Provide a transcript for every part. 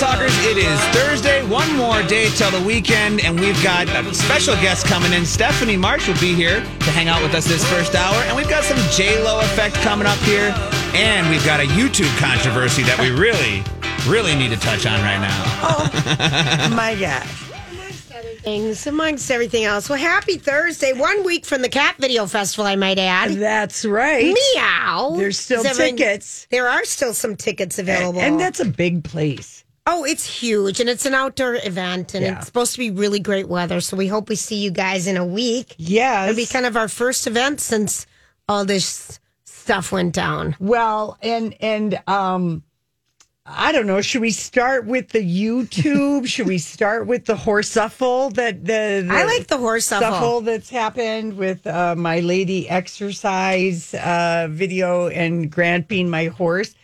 Talkers. It is Thursday, one more day till the weekend, and we've got a special guest coming in. Stephanie March will be here to hang out with us this first hour, and we've got some J Lo effect coming up here, and we've got a YouTube controversy that we really, really need to touch on right now. Oh my gosh. things amongst everything else. Well, happy Thursday. One week from the Cat Video Festival, I might add. That's right. Meow. There's still Is everyone- tickets. There are still some tickets available. And that's a big place. Oh, it's huge, and it's an outdoor event, and Yeah. it's supposed to be really great weather. So we hope we see you guys in a week. Yes. It'll be kind of our first event since all this stuff went down. Well, and and um I don't know. Should we start with the YouTube? Should we start with the horsuffle that the, the I like the horse shuffle shuffle. that's happened with uh, my lady exercise uh, video and Grant being my horse.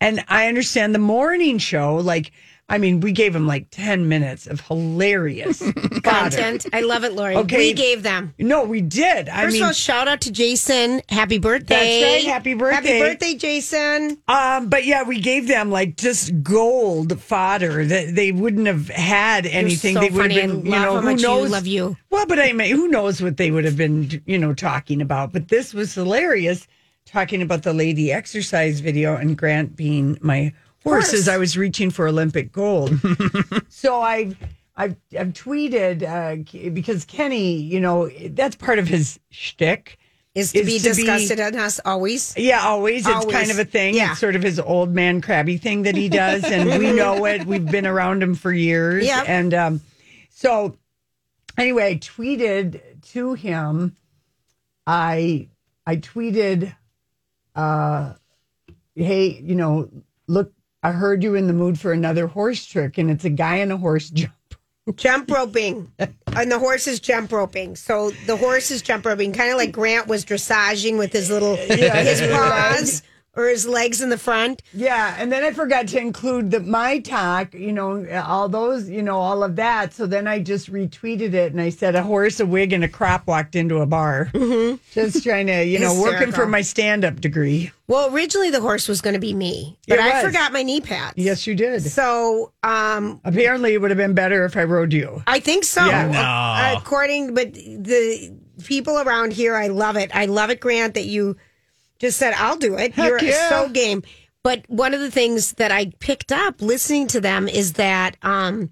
And I understand the morning show. Like, I mean, we gave him like ten minutes of hilarious. Content. I love it, Lori. Okay. We gave them. No, we did. I First mean, of all, shout out to Jason. Happy birthday. That's right. Happy birthday. Happy birthday, Jason. Um, but yeah, we gave them like just gold fodder that they wouldn't have had anything. so they would have been, you know, who knows? love you. Well, but I mean, who knows what they would have been, you know, talking about? But this was hilarious, talking about the lady exercise video and Grant being my horse as I was reaching for Olympic gold. so I've. I've, I've tweeted uh, because Kenny, you know, that's part of his shtick. Is to Is be to be- disgusted on us always. Yeah, always. It's Always. kind of a thing. Yeah. It's sort of his old man crabby thing that he does, and we know it. We've been around him for years. Yep. And um, so, anyway, I tweeted to him. I I tweeted, uh, "Hey, you know, look, I heard you in the mood for another horse trick, and it's a guy in a horse jump." Jump roping. and the horse is jump roping. So the horse is jump roping, kind of like Grant was dressaging with his little his paws or his legs in the front. Yeah, and then I forgot to include the my talk, you know, all those, you know, all of that. So then I just retweeted it and I said a horse, a wig, and a crop walked into a bar. Mm-hmm. Just trying to, you know, working for my stand up degree. Well, originally the horse was going to be me, but I forgot my knee pads. Yes, you did. So, um, Apparently, it would have been better if I rode you. I think so. Yeah. Uh, according, but the people around here, I love it. I love it, Grant, that you just said, I'll do it. Heck You're yeah. so game. But one of the things that I picked up listening to them is that um,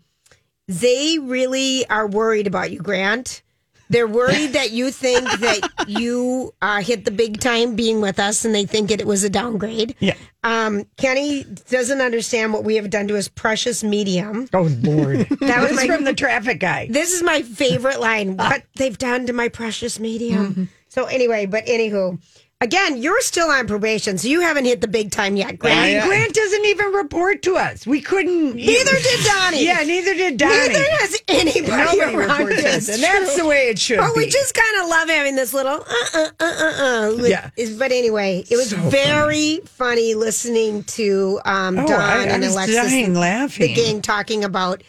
they really are worried about you, Grant. They're worried that you think that you uh, hit the big time being with us and they think it was a downgrade. Yeah. Um, Kenny doesn't understand what we have done to his precious medium. Oh Lord, that was was my- from the traffic guy. This is my favorite line. What they've done to my precious medium. Mm-hmm. So anyway, but anywho, again, you're still on probation, so you haven't hit the big time yet, Grant. And Grant doesn't even report to us. We couldn't. Neither did Donnie. Yeah, neither did Donnie. Neither has anybody Nobody around us, and that's the way it should But be. we just kind of love having this little uh uh uh uh uh. Yeah. is- But anyway, it was So very funny. listening to um, Oh, Don I- I and Alexis, dying and laughing. the gang talking about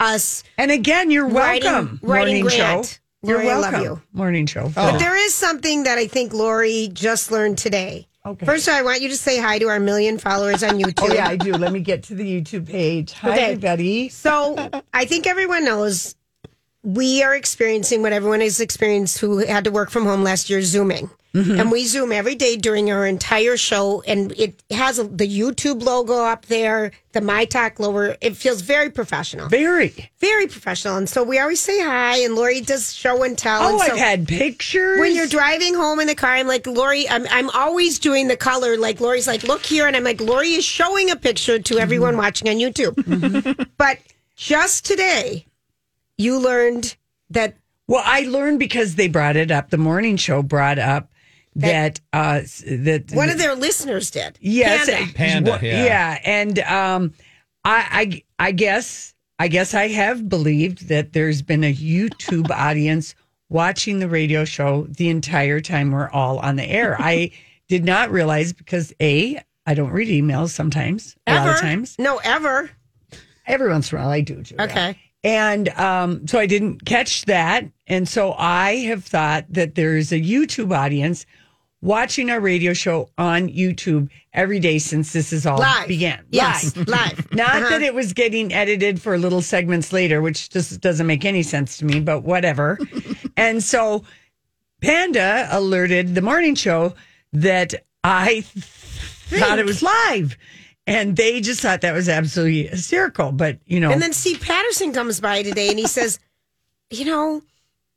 us. And again, you're welcome. writing Morning Grant. show. You're Lori, I love welcome. you. Morning show. But there is something that I think Lori just learned today. Okay. First, I want you to say hi to our million followers on YouTube. Oh yeah, I do. Let me get to the YouTube page. Hi, Okay. everybody. So I think everyone knows we are experiencing what everyone has experienced who had to work from home last year, Zooming. Mm-hmm. And we Zoom every day during our entire show, and it has a, the YouTube logo up there, the My Talk logo. It feels very professional, Very. very professional. And so we always say hi, and Lori does show and tell. Oh, and so I've had pictures. when you're driving home in the car, I'm like, Lori, I'm, I'm always doing the color. Like, Lori's like, look here. And I'm like, Lori is showing a picture to everyone watching on YouTube. but just today, you learned that well, I learned because they brought it up. The morning show brought up that uh that one of their listeners did. yes Panda. Panda, Well, yeah. and um I I I guess I guess I have believed that there's been a YouTube audience watching the radio show the entire time we're all on the air. I did not realize because a I don't read emails sometimes. A lot of times. No, ever. Every once in a while I do. Julia. Okay. And um, so I didn't catch that. And so I have thought that there's a YouTube audience watching our radio show on YouTube every day since this is all Live. began. Yes, Live. live. Not Uh-huh. that it was getting edited for little segments later, which just doesn't make any sense to me, but whatever. and so Panda alerted the morning show that I thought it was live. And they just thought that was absolutely hysterical. But, you know, And then Steve Patterson comes by today and he says, You know,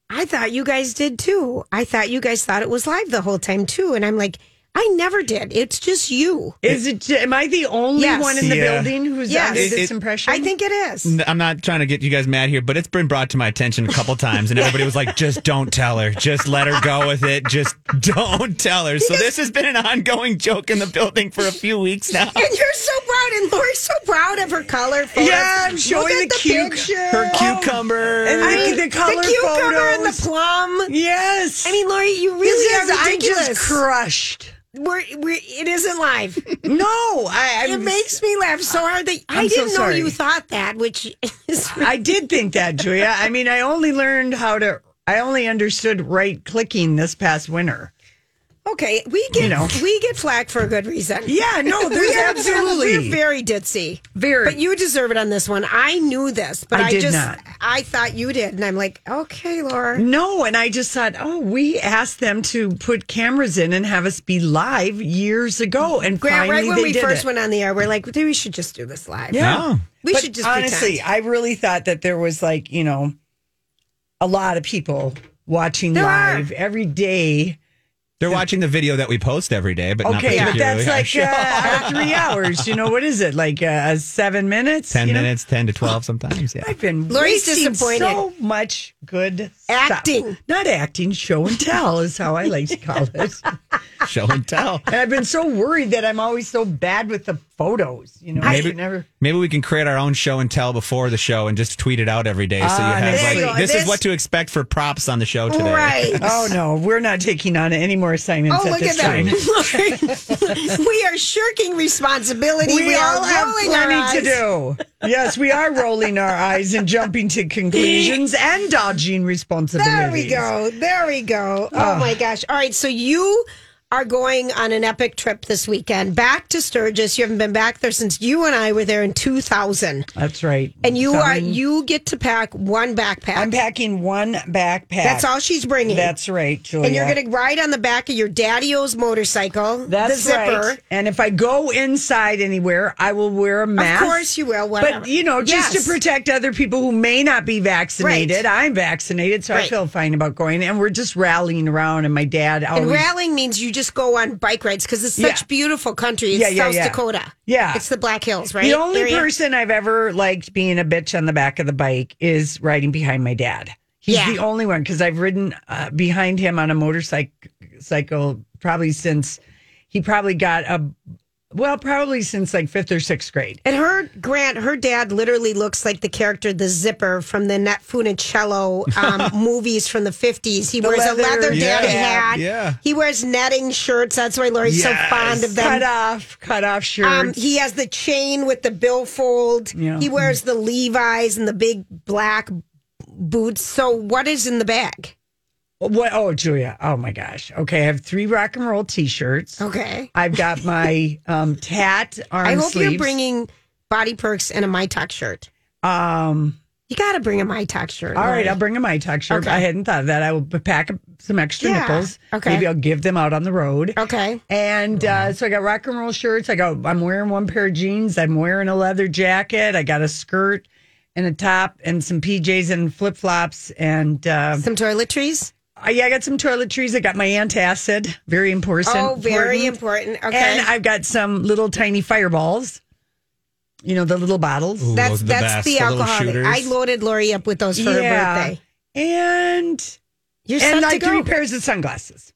I thought you guys did too. I thought you guys thought it was live the whole time too. And I'm like, I never did. It's just you. is it, am I the only Yes. one in the Yeah. building who's uh, Yes. under It- this it- impression? I think it is. N- I'm not trying to get you guys mad here, but it's been brought to my attention a couple times, and everybody was like, "Just don't tell her. Just let her go with it. Just don't tell her." So this has been an ongoing joke in the building for a few weeks now. And you're so proud, and Lori's so proud of her color photos. Yeah, I'm Look showing at the cuc- picture. Her oh. cucumber. And I the- mean, the color cucumber and the plum. Yes. I mean, Lori, you This really is- are I'm just crushed. We're, we're, it isn't live. No, I, it makes me laugh so hard that I I'm so didn't know you thought that, which is I did think that, Julia. I mean, I only learned how to. I only understood right clicking this past winter. Okay. We get You know. we get flack for a good reason. Yeah, no, there's We are- absolutely we're very ditzy. Very. But you deserve it on this one. I knew this, but I I, did just not. I thought you did, and I'm like, okay, Laura. No, and I just thought, oh, we asked them to put cameras in and have us be live years ago, and Grant, finally right when they we first it. went on the air, we're like, we should just do this live. Yeah. No. We But should just honestly, pretend. I really thought that there was like you know a lot of people watching There are. live every day. They're watching the video that we post every day, but not Okay, but that's like uh, three hours. You know what is it? Like uh, seven minutes? ten you know? minutes, ten to twelve sometimes. Yeah. I've been Lori's wasting disappointed. so much good stuff. Acting. not acting, show and tell is how I like to call it. Show and tell. And I've been so worried that I'm always so bad with the photos. You know, Maybe, never. maybe we can create our own show and tell before the show and just tweet it out every day. So you Ah, have like you this, This- is what to expect for props on the show today. Right. Oh no, we're not taking on any more assignments Oh, at look this at time. that. we are shirking responsibility. We, are all have rolling our plenty to eyes. do. Yes, we are rolling our eyes and jumping to conclusions and dodging responsibilities. There we go. There we go. Oh my gosh. All right. So you are going on an epic trip this weekend back to Sturgis. You haven't been back there since you and I were there in 2000. That's right. And you are you get to pack one backpack. I'm packing one backpack. That's all she's bringing. That's right, Julia. and you're going to ride on the back of your daddy-o's motorcycle, That's the zipper. right. And if I go inside anywhere, I will wear a mask. Of course you will. Whatever. But you know, just Yes. to protect other people who may not be vaccinated. Right. I'm vaccinated, so I feel fine about going. And we're just rallying around. And my dad always. And rallying means you just go on bike rides because it's such Yeah. beautiful country. It's Yeah, yeah, South yeah. Dakota. Yeah. It's the Black Hills, right? the only area? person I've ever liked being a bitch on the back of the bike is riding behind my dad. He's Yeah. the only one because I've ridden uh, behind him on a motorcycle cycle probably since he probably got a well, probably since like fifth or sixth grade. And her Grant, her dad literally looks like the character the Zipper from the Annette Funicello um, movies from the fifties. He The wears a leather leather Yeah, daddy hat. yeah. He wears netting shirts. That's why Lori's so fond of them. Cut off, cut off shirts. Um, he has the chain with the billfold. Yeah. He wears the Levi's and the big black boots. So what is in the bag? What? Oh, Julia. Oh my gosh. Okay, I have three rock and roll T-shirts. Okay. I've got my um, tat arm I hope sleeves. you're bringing body perks and a My Talk shirt. Um, You got to bring a My Talk shirt. all right, Lori. I'll bring a my tuck shirt. Okay. I hadn't thought of that. I will pack some extra Yeah, nipples. okay. Maybe I'll give them out on the road. Okay. And uh, so I got rock and roll shirts. I got. I'm wearing one pair of jeans. I'm wearing a leather jacket. I got a skirt and a top and some PJs and flip flops. And uh, Some toiletries. Yeah, I got some toiletries. I got my antacid. Very important. Oh, very important. important. Okay. And I've got some little tiny fireballs. You know the little bottles. Ooh, that's the that's best, the the little alcohol. I loaded Lori up with those for her birthday. And You're and set like to go. three pairs of sunglasses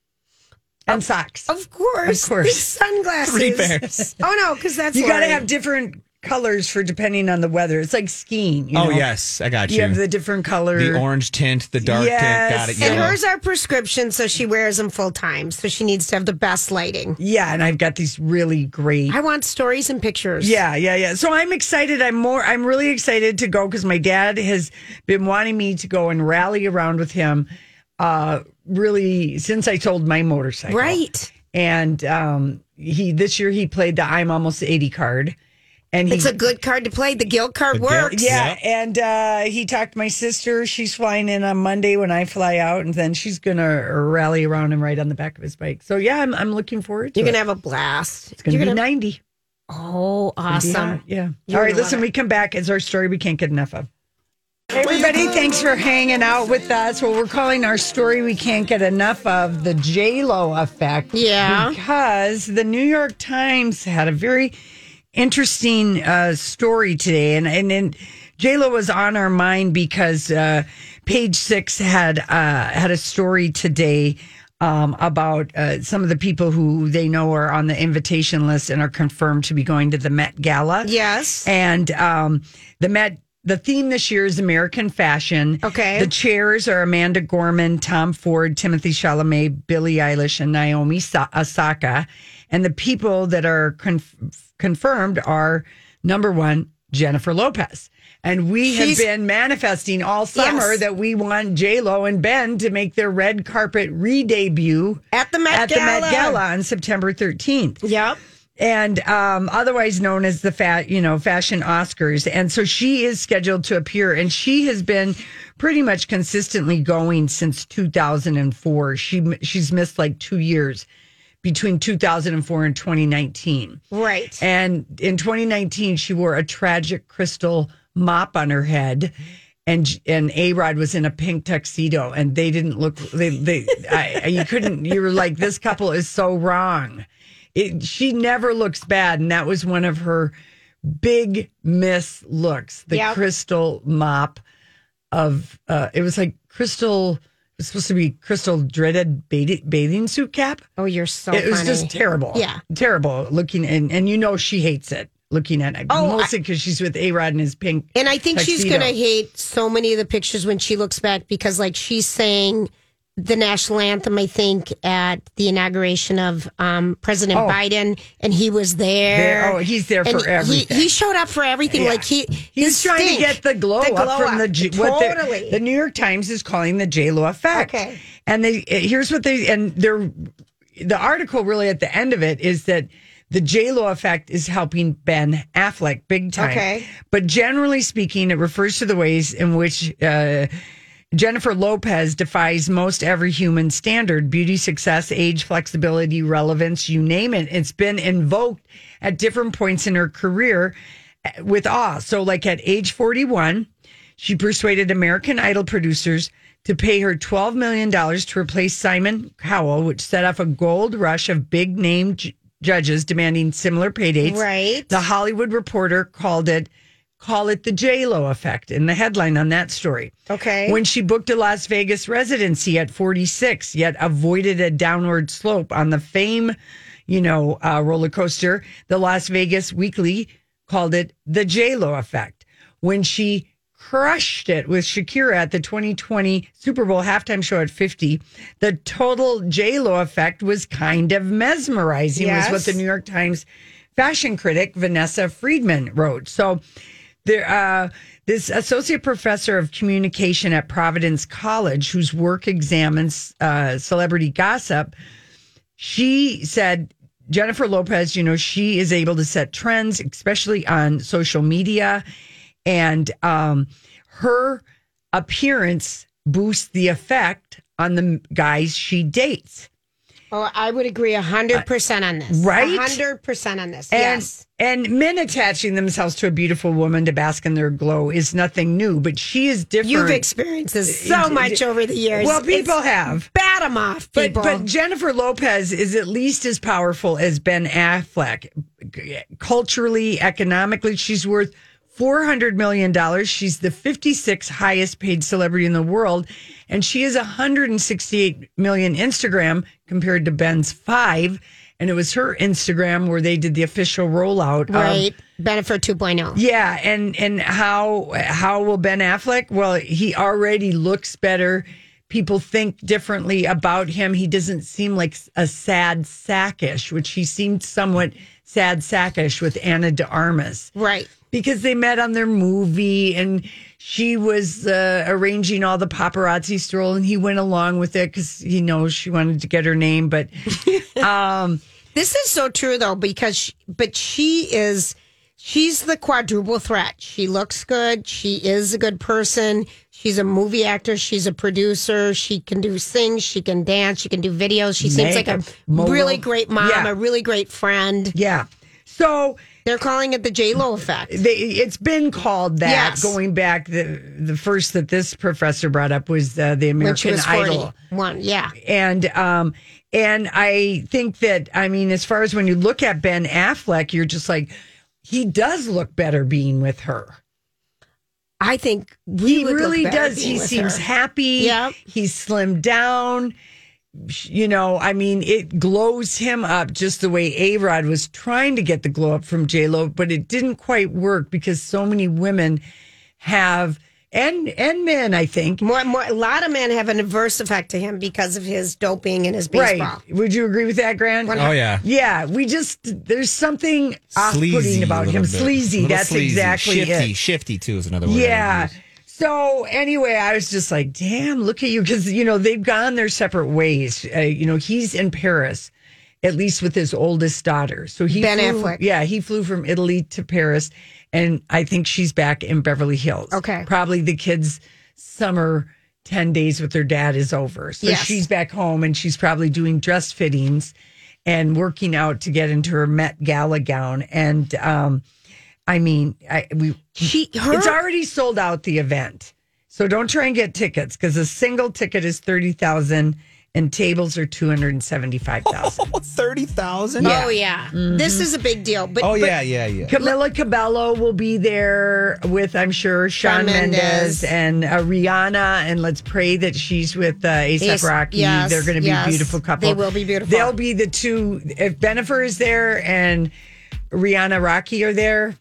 and socks. Of course. Of course. Sunglasses. Three pairs. Oh no, because that's you got to have different colors for depending on the weather. It's like skiing. You oh yes, I got You you. have the different color. The orange tint, the dark Yes. tint. Got it. And hers are prescription, so she wears them full time. So she needs to have the best lighting. Yeah, and I've got these really great. I want stories and pictures. Yeah, yeah, yeah. So I'm excited. I'm more. I'm really excited to go because my dad has been wanting me to go and rally around with him. Uh, really since I sold my motorcycle. Right. and um, he this year he played the I'm almost 80 card. And he, It's a good card to play. The guild card guilt- works. yeah, and uh, he talked to my sister. She's flying in on Monday when I fly out, and then she's gonna rally around him right on the back of his bike. So yeah, I'm, I'm looking forward to You're it. gonna have a blast. it's gonna You're be 90. Oh, awesome. yeah. You're All right, listen, it. we come back. It's our story we can't get enough of. Hey, everybody, thanks for hanging out with us. Well, we're calling our story we can't get enough of the J Lo effect. Yeah. Because the New York Times had a very interesting uh, story today, and and, and J Lo was on our mind because uh, Page Six had uh, had a story today. Um, about uh, some of the people who they know are on the invitation list and are confirmed to be going to the Met Gala. Yes. And um, the Met, the theme this year is American fashion. Okay. The chairs are Amanda Gorman, Tom Ford, Timothée Chalamet, Billie Eilish, and Naomi Sa- Osaka. And the people that are conf- confirmed are number one, Jennifer Lopez. And we have been manifesting all summer Yes. that we want J Lo and Ben to make their red carpet re-debut At the Met at the Met Gala. Gala on September 13th Yep. and um, otherwise known as the fat, you know, fashion Oscars. And so she is scheduled to appear, and she has been pretty much consistently going since 2004. She she's missed like two years between 2004 and 2019. Right. And in 2019, she wore a tragic crystal mop on her head. And and A Rod was in a pink tuxedo, and they didn't look. They they I, you couldn't. You were like, this couple is so wrong. It, she never looks bad, and that was one of her big miss looks. The Yep. crystal mop of uh, it was like crystal. Supposed to be crystal dreaded bathing, bathing suit cap oh, you're so it was just terrible. Yeah. Terrible looking and and you know she hates it looking at it. Oh, mostly because she's with A Rod and his pink. And I think she's going to hate so many of the pictures when she looks back because, like, she's saying the national anthem, I think, at the inauguration of um, President Oh. Biden, and he was there. There- oh, he's there And for he- everything. He, showed up for everything. Yeah. Like, he, He's trying stink. to get the glow, The up from up. the what the- Totally. the, New York Times is calling the J Lo effect. Okay. and they here's what they and they're the article really at the end of it is that the J Lo effect is helping Ben Affleck big time. Okay. but generally speaking, it refers to the ways in which. Uh, Jennifer Lopez defies most every human standard beauty, success, age, flexibility, relevance, you name it. It's been invoked at different points in her career eh, with awe. So, like at age 41, she persuaded American Idol producers to pay her $12 million to replace Simon Cowell, which set off a gold rush of big name j- judges demanding similar pay dates. Right. The Hollywood Reporter called it call it the J Lo effect in the headline on that story. Okay. When she booked a Las Vegas residency at 46, yet avoided a downward slope on the fame, you know, uh, roller coaster, the Las Vegas Weekly called it the J Lo effect. When she crushed it with Shakira at the 2020 Super Bowl halftime show at 50, the total J Lo effect was kind of mesmerizing, Yes. was what the New York Times fashion critic Vanessa Friedman wrote. So there, uh, this associate professor of communication at Providence College, whose work examines uh, celebrity gossip, she said Jennifer Lopez, you know, she is able to set trends, especially on social media, and um, her appearance boosts the effect on the guys she dates. Oh, I would agree 100% uh, on this. Right? 100% on this. And, yes. and men attaching themselves to a beautiful woman to bask in their glow is nothing new, but she is different. You've experienced this so much over the years. Well, people It's- have. Bat them off, But, people. but Jennifer Lopez is at least as powerful as Ben Affleck. Culturally, economically, she's worth $400 million. She's the 56th highest paid celebrity in the world. And she has 168 million Instagram compared to Ben's five. And it was her Instagram where they did the official rollout. of- right. Bennifer oh. 2.0. yeah, and and how how will Ben Affleck? Well, he already looks better. People think differently about him. He doesn't seem like a sad sackish, which he seemed somewhat sad sackish with Ana de Armas Right. because they met on their movie and she was uh, arranging all the paparazzi stroll, and he went along with it because he knows she wanted to get her name. But um, This is so true though, because she, but she is she's the quadruple threat. She looks good. She is a good person. She's a movie actor. She's a producer. She can do things. She can dance. She can do videos. She seems like a mogul. really great mom, Yeah. a really great friend. yeah, so They're calling it the J Lo effect. they, it's been called that. Yes. Going back, the the first that this professor brought up was uh, the American was Idol. 41. Yeah. and um and I think that I mean, as far as when you look at Ben Affleck, you're just like, he does look better being with her. I think He really does. He seems her. happy. Yep. He's slimmed down. You know, I mean, it glows him up just the way A Rod was trying to get the glow up from J Lo, but it didn't quite work because so many women have and and men, I think. More, more, a lot of men have an adverse effect to him because of his doping and his baseball. Right. Would you agree with that, Grant? Oh, yeah. Yeah, we just there's something off-putting Sleazy about him. bit. Sleazy. That's sleazy. exactly shifty. it. Shifty too is another word. I would Yeah. So anyway, I was just like, damn, look at you. Cause you know, they've gone their separate ways. Uh, you know, he's in Paris, at least with his oldest daughter. So he Ben flew, Affleck. Yeah. He flew from Italy to Paris and I think she's back in Beverly Hills. Okay. Probably the kids summer 10 days with their dad is over. So Yes. she's back home and she's probably doing dress fittings and working out to get into her Met Gala gown. And, um, I mean, I, we, She, her, it's already sold out the event. So don't try and get tickets because a single ticket is 30,000 and tables are 275,000. Thirty thousand. oh yeah, this is a big deal. But Oh but yeah, yeah, yeah. Camila Cabello will be there with, I'm sure, Sean Shawn Mendes, Mendes. and uh, Rihanna. And let's pray that she's with uh, ASAP Rocky. yes, They're going to be yes. a beautiful couple. They will be beautiful. They'll be the two. If Bennifer is there and Rihanna Rocky are there,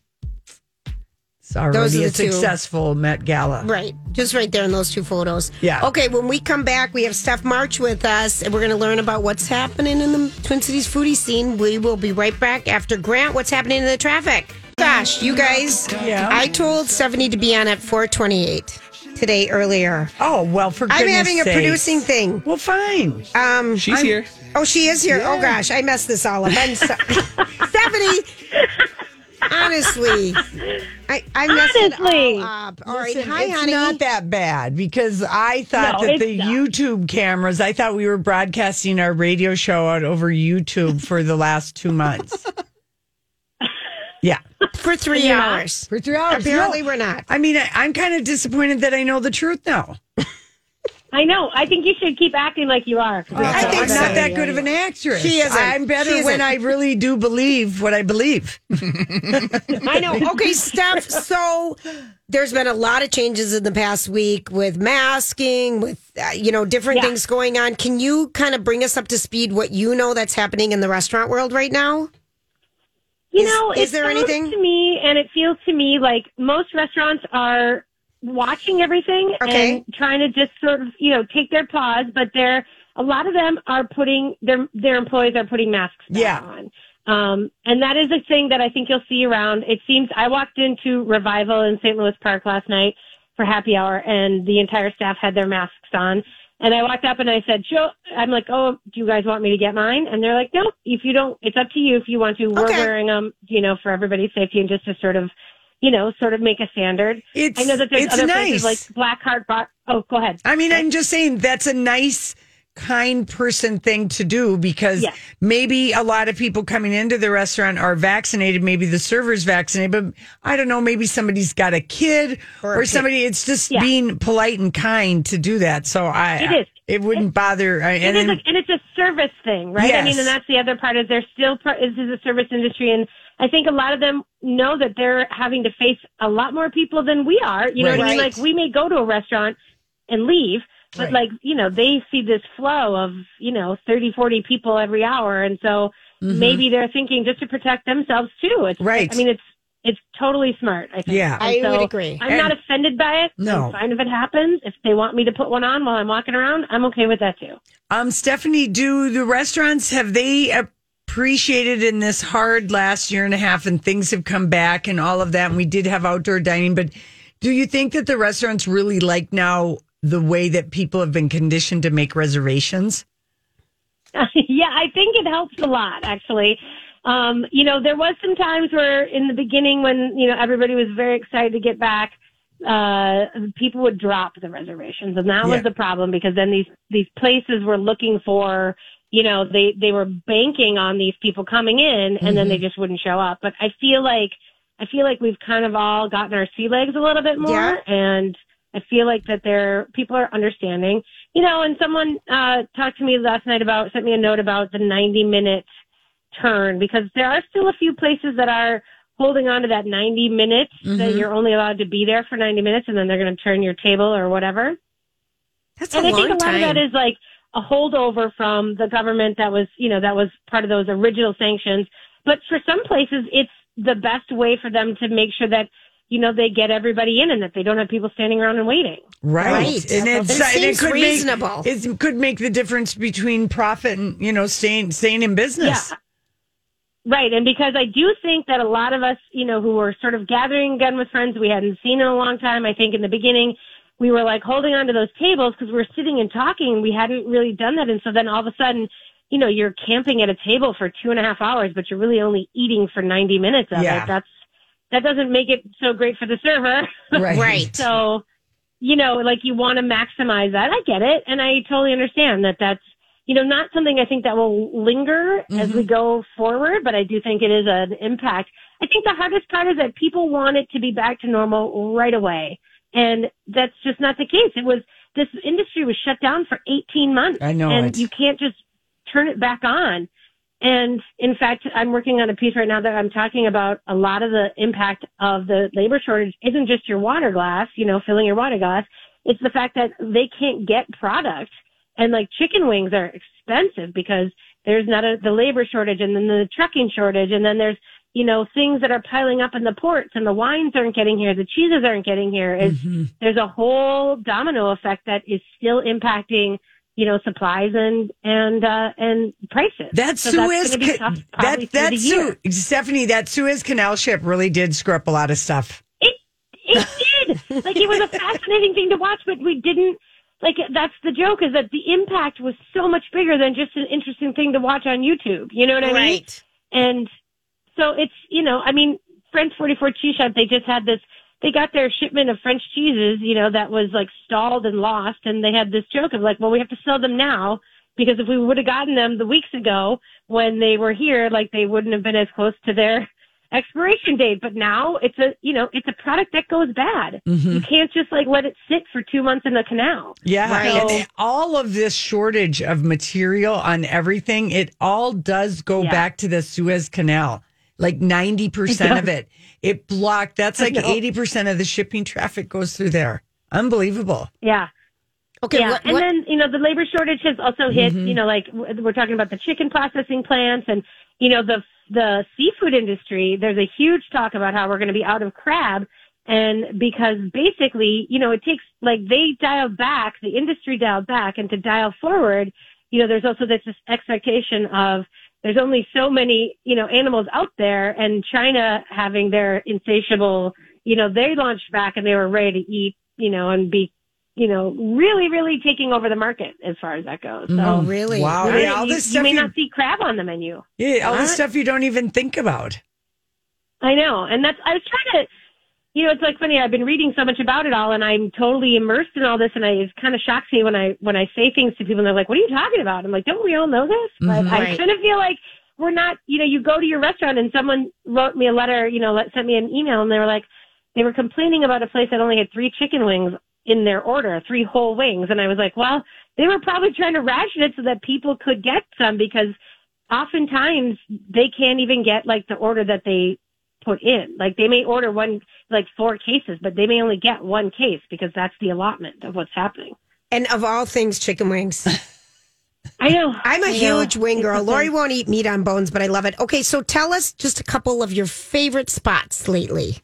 it's Those already are a the two. successful Met Gala. Right. Just right there in those two photos. Yeah. Okay, when we come back, we have Steph March with us, and we're going to learn about what's happening in the Twin Cities foodie scene. We will be right back after Grant, what's happening in the traffic. Gosh, you guys, Yeah. I told Stephanie to be on at 428 today earlier. Oh, well, for I'm goodness having a producing thing. Well, fine. Um, She's I'm- here. Oh, she is here. Oh gosh, I messed this all up. I'm so- Stephanie. Honestly, I I messed Honestly. it all up. All right, Listen, hi, it's honey. not that bad because I thought No, that it's the not. YouTube cameras, I thought we were broadcasting our radio show out over YouTube for the last two months. yeah. for 3 You're hours. For three hours. Apparently, No. we're not. I mean, I, I'm kind of disappointed that I know the truth now. I know. I think you should keep acting like you are. I think I'm so. not that good of an actress. She isn't. I'm better She when isn't. I really do believe what I believe. I know. Okay, Steph. So there's been a lot of changes in the past week with masking, with uh, you know different Yeah. things going on. Can you kind of bring us up to speed what you know that's happening in the restaurant world right now? You Is- know, is it there anything? to me, and it feels to me like most restaurants are watching everything Okay. and trying to just sort of, you know, take their pause, but they're a lot of them are putting their their employees are putting masks Yeah. on. Um, and that is a thing that I think you'll see around. It seems I walked into Revival in St. Louis Park last night for happy hour, and the entire staff had their masks on. And I walked up and I said, "Joe," I'm like, "Oh, do you guys want me to get mine?" And they're like, "No, if you don't, it's up to you. If you want to, we're Okay. wearing them, you know, for everybody's safety and just to sort of, you know, sort of make a standard." It's, I know that there's other nice. places like Blackheart Bar. Oh, go ahead. I mean, I'm just saying that's a nice, kind person thing to do because Yes. maybe a lot of people coming into the restaurant are vaccinated. Maybe the server's vaccinated, but I don't know. Maybe somebody's got a kid Or a or, kid. somebody. It's just Yeah. being polite and kind to do that. So I, It is. It wouldn't bother. I- and then- a, and it's a service thing, right? I mean, and that's the other part is they're still. This is a service industry, and I think a lot of them know that they're having to face a lot more people than we are. You know what I mean? Like we may go to a restaurant and leave, but Right. like you know, they see this flow of you know 30, 40 people every hour, and so maybe they're thinking just to protect themselves too. It's Mm-hmm. Right. I mean, it's it's totally smart. I think. Yeah. And I so would agree. I'm not offended by it. No. I'm fine if it happens. If they want me to put one on while I'm walking around, I'm okay with that too. Um, Stephanie, do the restaurants have they appreciated in this hard last year and a half, and things have come back and all of that? And we did have outdoor dining, but Do you think that the restaurants really like now the way that people have been conditioned to make reservations? yeah, I think it helps a lot, actually. Um, you know, there was some times where in the beginning when, you know, everybody was very excited to get back, uh, people would drop the reservations. And that Yeah. was the problem because then these, these places were looking for, you know, they, they were banking on these people coming in and then they just wouldn't show up. But I feel like, I feel like we've kind of all gotten our sea legs a little bit more Yeah. and I feel like that they're, people are understanding, you know, and someone, uh, talked to me last night about, sent me a note about the 90 minute turn because there are still a few places that are holding on to that 90 minutes that mm-hmm. you're only allowed to be there for 90 minutes and then they're going to turn your table or whatever. That's and a I think a lot time. of that is like a holdover from the government that was, you know, that was part of those original sanctions. But for some places, it's the best way for them to make sure that, you know, they get everybody in and that they don't have people standing around and waiting. Right. Right. And, it's, It and it seems could reasonable. Make, it could make the difference between profit and, you know, staying, staying in business. Yeah. Right. And because I do think that a lot of us, you know, who were sort of gathering again with friends we hadn't seen in a long time, I think in the beginning, we were like holding on to those tables because we were sitting and talking and we hadn't really done that. And so then all of a sudden, you know, you're camping at a table for two and a half hours, but you're really only eating for 90 minutes of Yeah. it. That's, that doesn't make it so great for the server. Right. Right. So, you know, like you want to maximize that. I get it. And I totally understand that that's, you know, not something I think that will linger as we mm-hmm. go forward, but I do think it is an impact. I think the hardest part is that people want it to be back to normal right away. And that's just not the case. It was, this industry was shut down for 18 months. I know And it. you can't just turn it back on. And in fact, I'm working on a piece right now that I'm talking about a lot of the impact of the labor shortage isn't just your water glass, you know, filling your water glass. It's the fact that they can't get product and like chicken wings are expensive because there's not a, the labor shortage and then the trucking shortage and then there's, you know, things that are piling up in the ports and the wines aren't getting here, the cheeses aren't getting here. Is there's a whole domino effect that is still impacting you know, supplies and and uh, and prices. That So Suez, that's gonna be ca- tough that through that. Su- Stephanie, that Suez Canal ship really did screw up a lot of stuff. It it did. like it was a fascinating thing to watch, but we didn't. Like that's the joke is that the impact was so much bigger than just an interesting thing to watch on YouTube. You know what I mean? Right. And so it's, you know, I mean, France 44 Cheese Shop, they just had this, they got their shipment of French cheeses, you know, that was like stalled and lost. And they had this joke of like, well, we have to sell them now because if we would have gotten them the weeks ago when they were here, like they wouldn't have been as close to their expiration date. But now it's a, you know, it's a product that goes bad. Mm-hmm. You can't just like let it sit for two months in the canal. Yeah, Right. and all of this shortage of material on everything, it all does go Yeah. back to the Suez Canal. Like 90% of it. It blocked. That's like 80% of the shipping traffic goes through there. Unbelievable. Yeah. Okay. yeah, what, and then you know the labor shortage has also hit. Mm-hmm. You know, like we're talking about the chicken processing plants, and you know the the seafood industry. There's a huge talk about how we're going to be out of crab, and because basically, you know, it takes like they dialed back, the industry dialed back, and to dial forward, you know, there's also this expectation of there's only so many you know animals out there, and China having their insatiable, you know, they launched back and they were ready to eat, you know, and be you know, really, really taking over the market as far as that goes. So mm-hmm. oh, really? Wow. you, Yeah, all you- this you may you- not see crab on the menu. Yeah, all this What? stuff you don't even think about. I know, and that's I was trying to, you know, it's like funny. I've been reading so much about it all, and I'm totally immersed in all this, and I, it kind of shocks me when I when I say things to people, and they're like, "What are you talking about?" I'm like, "Don't we all know this?" But mm-hmm. I Right. kind of feel like we're not. You know, you go to your restaurant, and someone wrote me a letter, you know, let, sent me an email, and they were like, they were complaining about a place that only had three chicken wings in their order, three whole wings, and I was like, well, they were probably trying to ration it so that people could get some because oftentimes they can't even get like the order that they put in. Like they may order one, like four cases, but they may only get one case because that's the allotment of what's happening. And of all things, chicken wings. I know. I'm a I know. huge wing girl. Lori won't eat meat on bones, but I love it. Okay, so tell us just a couple of your favorite spots lately.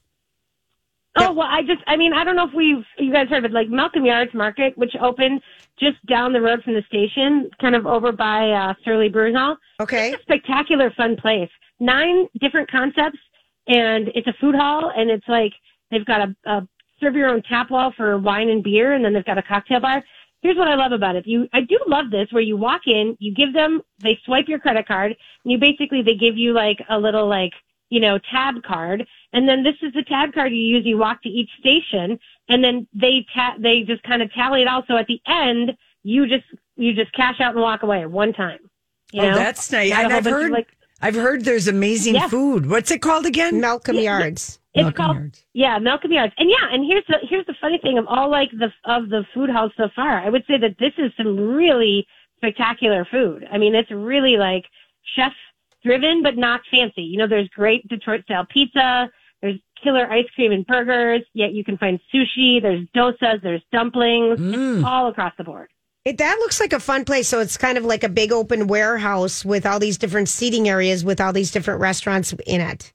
Oh well, I just, I mean, I don't know if we've you guys heard of it, like Malcolm Yards Market, which opened just down the road from the station, kind of over by uh, Surly Brewing Hall. Okay. It's a spectacular, fun place. Nine different concepts, and it's a food hall, and it's like they've got a, a serve your own tap wall for wine and beer, and then they've got a cocktail bar. Here's what I love about it. You, I do love this where you walk in, you give them, they swipe your credit card, and you basically they give you like a little like you know tab card, and then this is the tab card you use. You walk to each station, and then they ta- they just kind of tally it all. So at the end, you just you just cash out and walk away one time. You Oh, know? that's nice. Got And I've heard, like I've heard there's amazing Yeah. food. What's it called again? Malcolm Yeah, yeah. Yards. It's Malcolm called Yards. yeah, Malcolm Yards. And yeah, and here's the here's the funny thing of all like the of the food house so far. I would say that this is some really spectacular food. I mean, it's really like chef driven but not fancy. You know, there's great Detroit style pizza, there's killer ice cream and burgers, yet you can find sushi, there's dosas, there's dumplings, Mm. all across the board. It, that looks like a fun place. So it's kind of like a big open warehouse with all these different seating areas with all these different restaurants in it.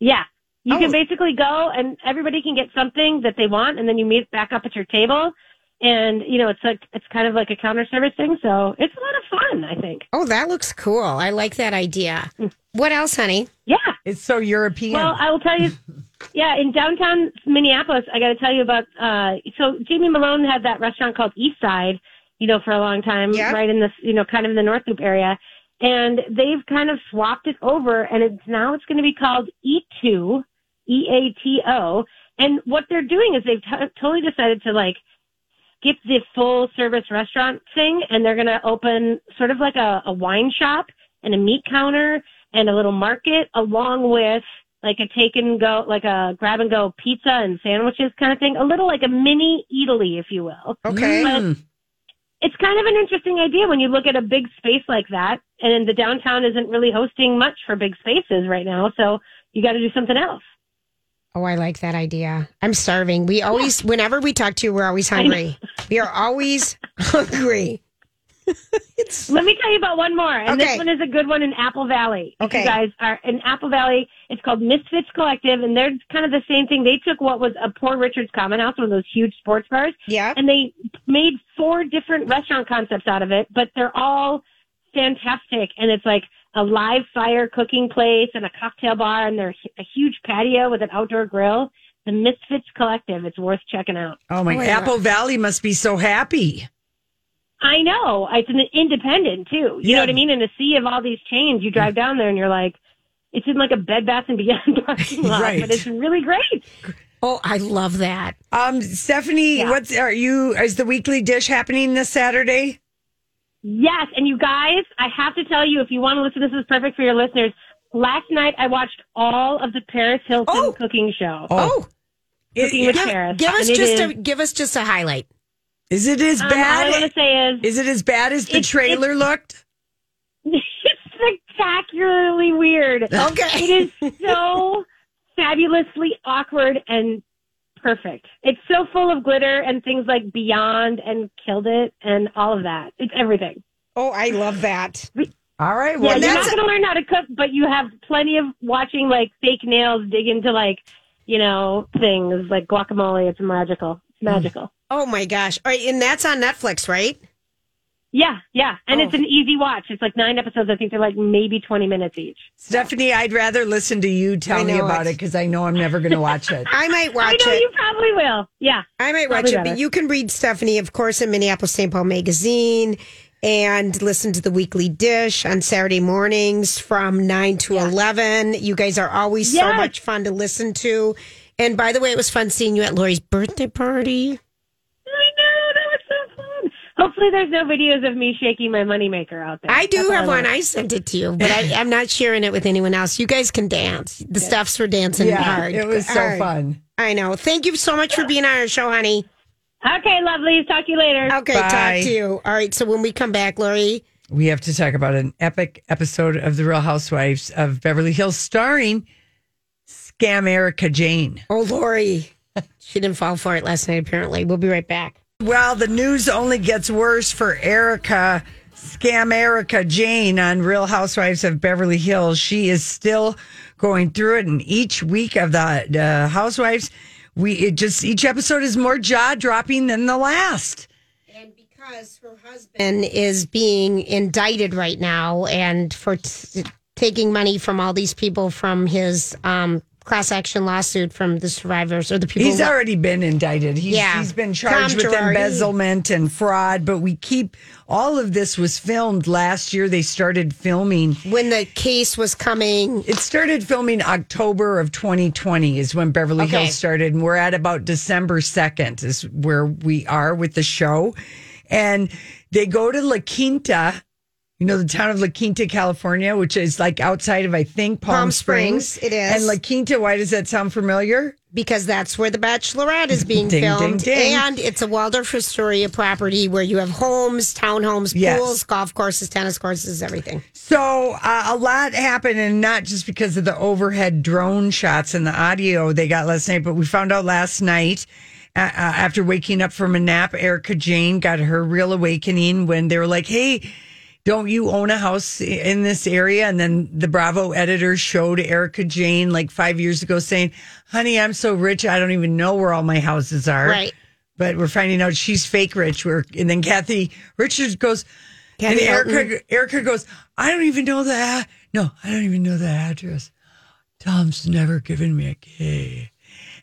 Yeah. You Oh. can basically go and everybody can get something that they want and then you meet back up at your table and you know it's like it's kind of like a counter service thing so it's a lot of fun i think Oh, that looks cool. I like that idea. What else, honey? yeah It's so European. well i will tell you yeah in downtown minneapolis i got to tell you about uh so jamie malone had that restaurant called east side you know for a long time Yeah. right in this you know kind of in the north loop area and they've kind of swapped it over and it's now it's going to be called e2 e-a-t-o and what they're doing is they've t- totally decided to like skip the full service restaurant thing and they're going to open sort of like a, a wine shop and a meat counter and a little market along with like a take and go, like a grab and go pizza and sandwiches kind of thing. A little like a mini Italy, if you will. Okay. Mm. It's kind of an interesting idea when you look at a big space like that and the downtown isn't really hosting much for big spaces right now. So you got to do something else. Oh, I like that idea. I'm starving. We always, whenever we talk to you, we're always hungry. We are always hungry. Let me tell you about one more, and Okay. this one is a good one in Apple Valley. Okay. You guys are in Apple Valley. It's called Misfits Collective, and they're kind of the same thing. They took what was a Poor Richard's Common House, one of those huge sports bars, Yeah. and they made four different restaurant concepts out of it, but they're all fantastic. And it's like a live fire cooking place and a cocktail bar, and there's a huge patio with an outdoor grill. The Misfits Collective. It's worth checking out. Oh my! Oh, my Apple Valley must be so happy. I know. It's an independent too. You Yeah. know what I mean? In a sea of all these chains, you drive down there and you're like, it's in like a Bed Bath and Beyond parking lot, Right. but it's really great. Oh, I love that. Um, Stephanie, Yeah. what's are you? Is the weekly dish happening this Saturday? Yes, and you guys, I have to tell you, if you want to listen, this is perfect for your listeners. Last night, I watched all of the Paris Hilton Oh. cooking show. Oh, Cooking with give, Paris. give us And just is- a give us just a highlight. Is it as um, all I bad? want to say is, is it as bad as the It's- trailer looked? it's spectacularly weird. Okay. It is so fabulously awkward and perfect. It's so full of glitter and things like Beyond and Killed It and all of that. It's everything. Oh, I love that. All right. Yeah, you're not going to learn how to cook, but you have plenty of watching like fake nails dig into like, you know, things like guacamole. It's magical. It's hmm. magical. Oh my gosh! All right, and that's on Netflix, right? Yeah, yeah. And Oh. it's an easy watch. It's like nine episodes. I think they're like maybe 20 minutes each. Stephanie, I'd rather listen to you tell me about it. it because I know I'm never going to watch it. I might I watch know it. you probably will. Yeah. I might watch Probably it, better. but you can read Stephanie, of course, in Minneapolis St. Paul Magazine and listen to the weekly dish on Saturday mornings from 9 to 11. You guys are always so much fun to listen to. And by the way, it was fun seeing you at Lori's birthday party. Hopefully, there's no videos of me shaking my moneymaker out there. I do That's all have one. I sent it to you, but I, I'm not sharing it with anyone else. You guys can dance. The stuffs were dancing yeah, hard. it was so All right. fun. I know. Thank you so much for being on our show, honey. Okay, lovelies. Talk to you later. Okay, Bye. talk to you. All right. So when we come back, Lori, We have to talk about an epic episode of The Real Housewives of Beverly Hills starring Scam Erika Jayne. oh, Lori, she didn't fall for it last night, apparently. We'll be right back. Well, the news only gets worse for Erika, Scam Erika Jayne on Real Housewives of Beverly Hills. She is still going through it, and each week of the uh, Housewives, we it just each episode is more jaw dropping than the last. And because her husband is being indicted right now and for t- taking money from all these people from his um, class action lawsuit from the survivors or the people. He's who- already been indicted. He's, Yeah. he's been charged Tom with embezzlement and fraud. But we keep all of this was filmed last year. They started filming. when the case was coming. It started filming October of 2020 is when Beverly Okay. Hills started, and we're at about December 2nd is where we are with the show. And they go to La Quinta, you know, the town of La Quinta, California, which is like outside of I think Palm, Palm Springs. Springs, it is. And La Quinta, why does that sound familiar? because that's where The Bachelorette is being Ding, ding, filmed. ding. And it's a Waldorf Astoria property where you have homes, townhomes, Yes. pools, golf courses, tennis courses, everything. So uh, a lot happened, and not just because of the overhead drone shots and the audio they got last night, but we found out last night uh, uh, after waking up from a nap, Erika Jayne got her real awakening when they were like, "Hey." Don't you own a house in this area? And then the Bravo editor showed Erika Jayne like five years ago saying, Honey, I'm so rich, I don't even know where all my houses are. Right. But we're finding out she's fake rich. We're, and then Kathy Richards goes, Kathy and Erika. Erika goes, I don't even know the, no, I don't even know the address. Tom's never given me a key.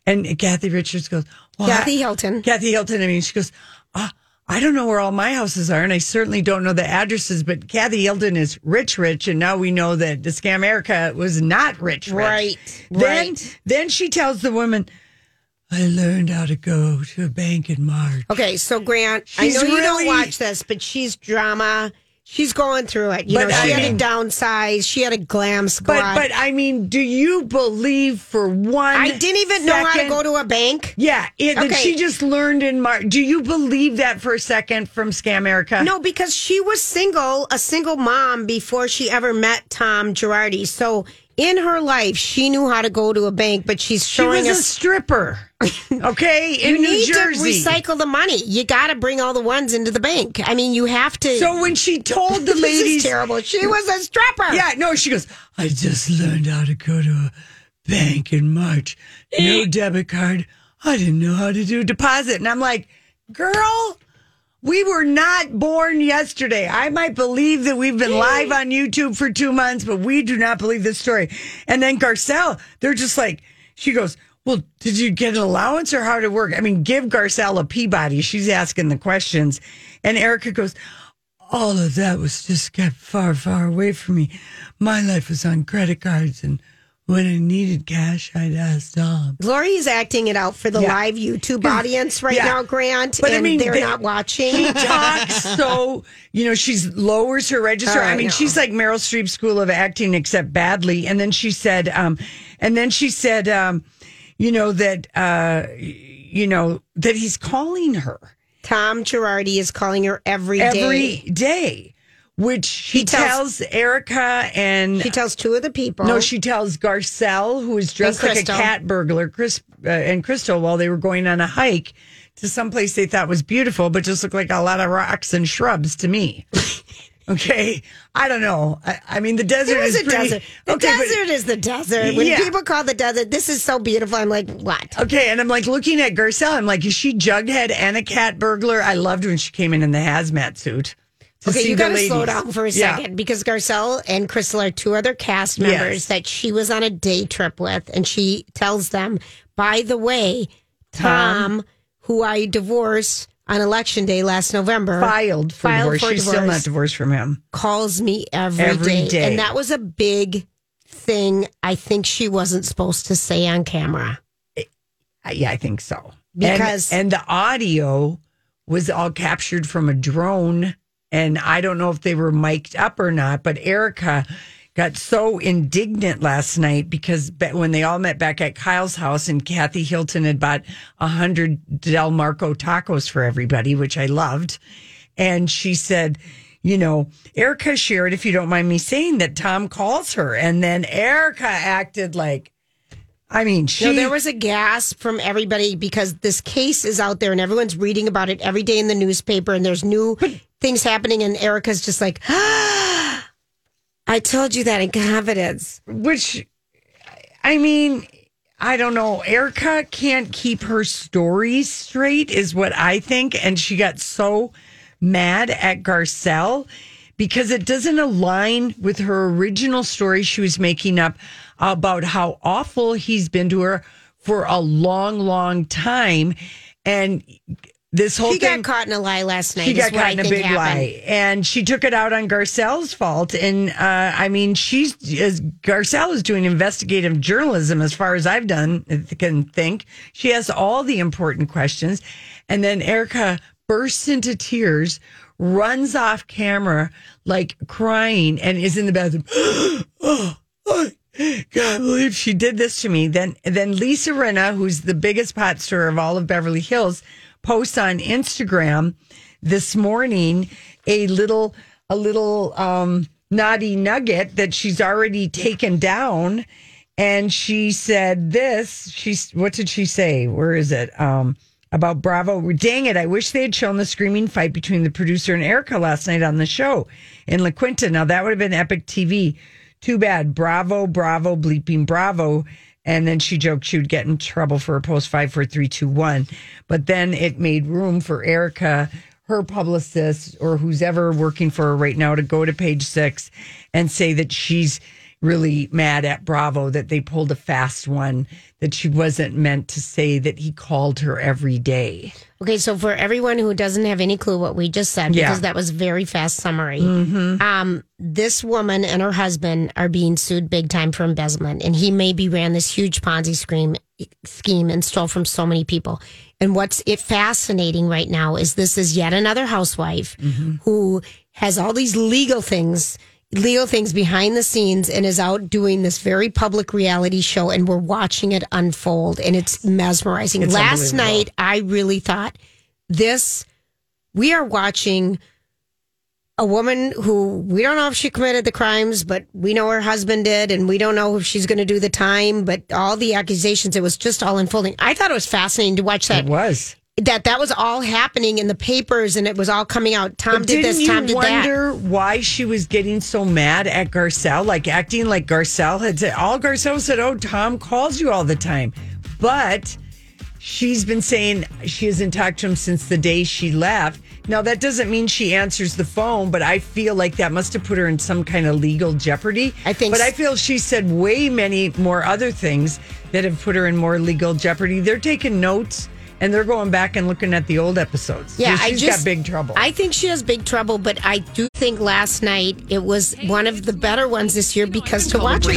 And Kathy Richards goes, well, Kathy Hilton. Kathy Hilton, I mean, she goes, ah, I don't know where all my houses are, and I certainly don't know the addresses, but Kathy Hilton is rich, rich, and now we know that the scam Erika was not rich, rich. Right, Then, right. then she tells the woman, I learned how to go to a bank in March. Okay, so Grant, She's I know you don't watch this, but she's drama. She's going through it. You But know, she I had mean- to downsize. She had a glam squad. But but I mean, do you believe for one? I didn't even know how to go to a bank. Yeah, it, Okay. she just learned in March. Do you believe that for a second from Scam Erika? No, because she was single, a single mom before she ever met Tom Girardi. So in her life, she knew how to go to a bank, but she's she showing was a us stripper. Okay, in you New need Jersey. to recycle the money. You got to bring all the ones into the bank. I mean, you have to. so when she told the this ladies, terrible. She was a stripper. yeah, no, she goes. I just learned how to go to a bank in March. No eh. debit card. I didn't know how to do a deposit, and I'm like, girl. We were not born yesterday. I might believe that we've been live on YouTube for two months, but we do not believe this story. And then Garcelle, they're just like, she goes, Well, did you get an allowance or how did it work? I mean, give Garcelle a Peabody. She's asking the questions. And Erika goes, All of that was just kept far, far away from me. My life was on credit cards. And when I needed cash, I'd ask Tom. Lori's acting it out for the Yeah. live YouTube audience right Yeah. now, Grant. But I and mean, they're they- not watching. She talks so, you know, she's lowers her register. Oh, I I mean, she's like Meryl Streep School of Acting, except badly. And then she said, um, and then she said, um, you know, that, uh, you know, that he's calling her Tom Girardi is calling her every day. every day, which she tells- tells, Erika and She tells two of the people. no, she tells Garcelle, who is dressed like a cat burglar, Chris uh, and Crystal, while they were going on a hike to some place they thought was beautiful, but just looked like a lot of rocks and shrubs to me. okay, I don't know. I, I mean, the desert is a pretty. desert. The okay, but- desert is the desert. When Yeah. people call the desert, this is so beautiful. I'm like, what? Okay, and I'm like looking at Garcelle. I'm like, is she Jughead and a cat burglar? I loved when she came in in the hazmat suit. Okay, you got to slow down for a Yeah. second because Garcelle and Crystal are two other cast members Yes. that she was on a day trip with, and she tells them, "By the way, Tom, who I divorced on election day last November, Filed for Filed divorce. for She's still not divorced from him. calls me every Every day. day. and that was a big thing. I think she wasn't supposed to say on camera. Uh, Yeah, I think so. Because- and, and the audio was all captured from a drone, and I don't know if they were mic'd up or not. But Erika got so indignant last night because when they all met back at Kyle's house, and Kathy Hilton had bought a hundred Del Marco tacos for everybody, which I loved, and she said. You know, Erika shared, if you don't mind me saying, that Tom calls her. And then Erika acted like, I mean, she. No, there was a gasp from everybody because this case is out there and everyone's reading about it every day in the newspaper and there's new things happening and Erika's just like, I told you that in confidence. which I mean, I don't know. Erika can't keep her story straight, is what I think. And she got so mad at Garcelle because it doesn't align with her original story she was making up about how awful he's been to her for a long, long time. And this whole She thing. got caught in a lie last night. She got caught I in a big happened. lie, and she took it out on Garcelle's fault. And uh, I mean, she's as Garcelle is doing investigative journalism, as far as I've done can think. She has all the important questions, and then Erika bursts into tears, runs off camera like crying, and is in the bathroom. God, believe she did this to me. Then, then Lisa Rinna, who's the biggest pot stirrer of all of Beverly Hills, posts on Instagram this morning a little, a little um, naughty nugget that she's already taken down. And she said this. She's what did she say? Where is it? Um, about Bravo. Dang it! I wish they had shown the screaming fight between the producer and Erika last night on the show in La Quinta. Now that would have been epic TV. Too bad. Bravo, bravo, bleeping bravo. And then she joked she would get in trouble for a post five, four, three, two, one. But then it made room for Erika, her publicist, or who's ever working for her right now to go to page six and say that she's really mad at Bravo that they pulled a fast one, that she wasn't meant to say that he called her every day. Okay, so for everyone who doesn't have any clue what we just said, Yeah. Mm-hmm. because that was very fast summary, um, this woman and her husband are being sued big time for embezzlement, and he maybe ran this huge Ponzi scheme scheme and stole from so many people. And what's it fascinating right now is this is yet another housewife Mm-hmm. who has all these legal things. Legal things behind the scenes and is out doing this very public reality show, and we're watching it unfold, and it's mesmerizing. It's Last night, I really thought this we are watching a woman who we don't know if she committed the crimes, but we know her husband did, and we don't know if she's going to do the time. But all the accusations, it was just all unfolding. I thought it was fascinating to watch that. It was. That that was all happening in the papers, and it was all coming out. Tom But did didn't this. Tom you did that. wonder why she was getting so mad at Garcelle, like acting like Garcelle had said? All Garcelle said, "Oh, Tom calls you all the time," but she's been saying she hasn't talked to him since the day she left. Now that doesn't mean she answers the phone, but I feel like that must have put her in some kind of legal jeopardy. I think but I feel she said way many more other things that have put her in more legal jeopardy. They're taking notes. And they're going back and looking at the old episodes. Yeah, So I just- got big trouble. I think she has big trouble, but I do think last night it was one of the better ones this year because to watch it